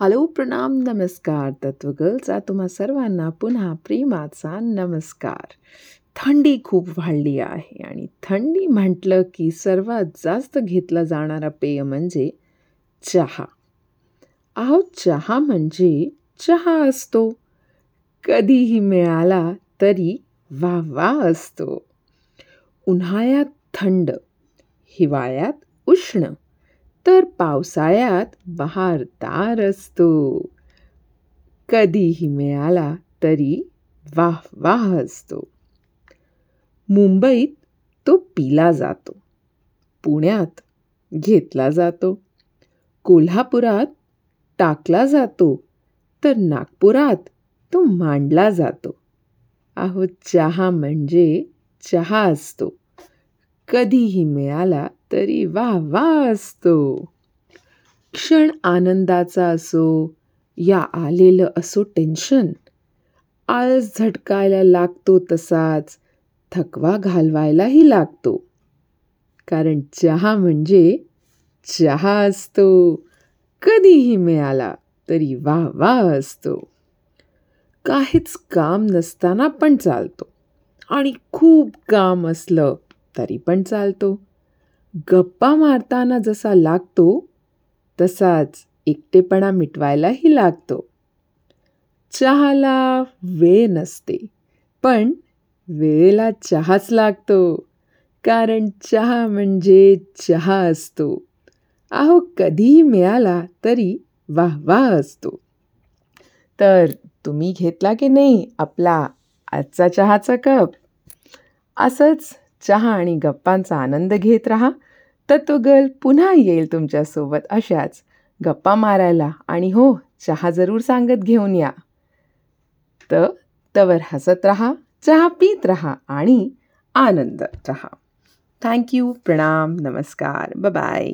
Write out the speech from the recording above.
Hello प्रणाम नमस्कार. तत्वगर्लचा तुम्हा सर्वांना पुन्हा प्रेमाचा नमस्कार. थंडी खूप वाढली आहे आणि थंडी म्हटलं की सर्वात जास्त घेतला जाणारा पेय म्हणजे चहा. अहो चहा म्हणजे चहा असतो. कधीही मिळाला तरी वा वा असतो. उन्हाळ्यात थंड हिवाळ्यात उष्ण. तर पावसाळ्यात बहारदार असतो. कधीही मिळाला तरी वाह वाह असतो. मुंबईत तो पिला जातो. पुण्यात घेतला जातो. कोल्हापुरात टाकला जातो. तर नागपुरात तो मांडला जातो. अहो चहा म्हणजे चहा असतो. कधीही मिळाला तरी वा वा असतो. क्षण आनंदाचा असो या आलेलं असो टेन्शन. आळस झटकायला लागतो तसाच थकवा घालवायलाही लागतो. कारण चहा म्हणजे चहा असतो. कधीही मिळाला तरी वा वा असतो. काहीच काम नसताना पण चालतो. आणि खूप काम असलं तरी पण चालतो. गप्पा मारताना जसा लागतो तसाच एकटेपणा मिटवायलाही लागतो. चहाला वेळ नसते पण वेळेला चहाच लागतो कारण चहा म्हणजे चहा असतो. अहो कधीही मिळाला तरी वाह वाह असतो. तर तुम्ही घेतला की नाही आपला आजचा चहाचा कप? असंच चहा आणि गप्पांचा आनंद घेत राहा. तर तो गर्ल पुन्हा येईल तुमच्यासोबत अशाच गप्पा मारायला आणि हो चहा जरूर सांगत घेऊन या. तर तवर हसत राहा चहा पीत राहा आणि आनंद राहा. थँक्यू प्रणाम नमस्कार बाय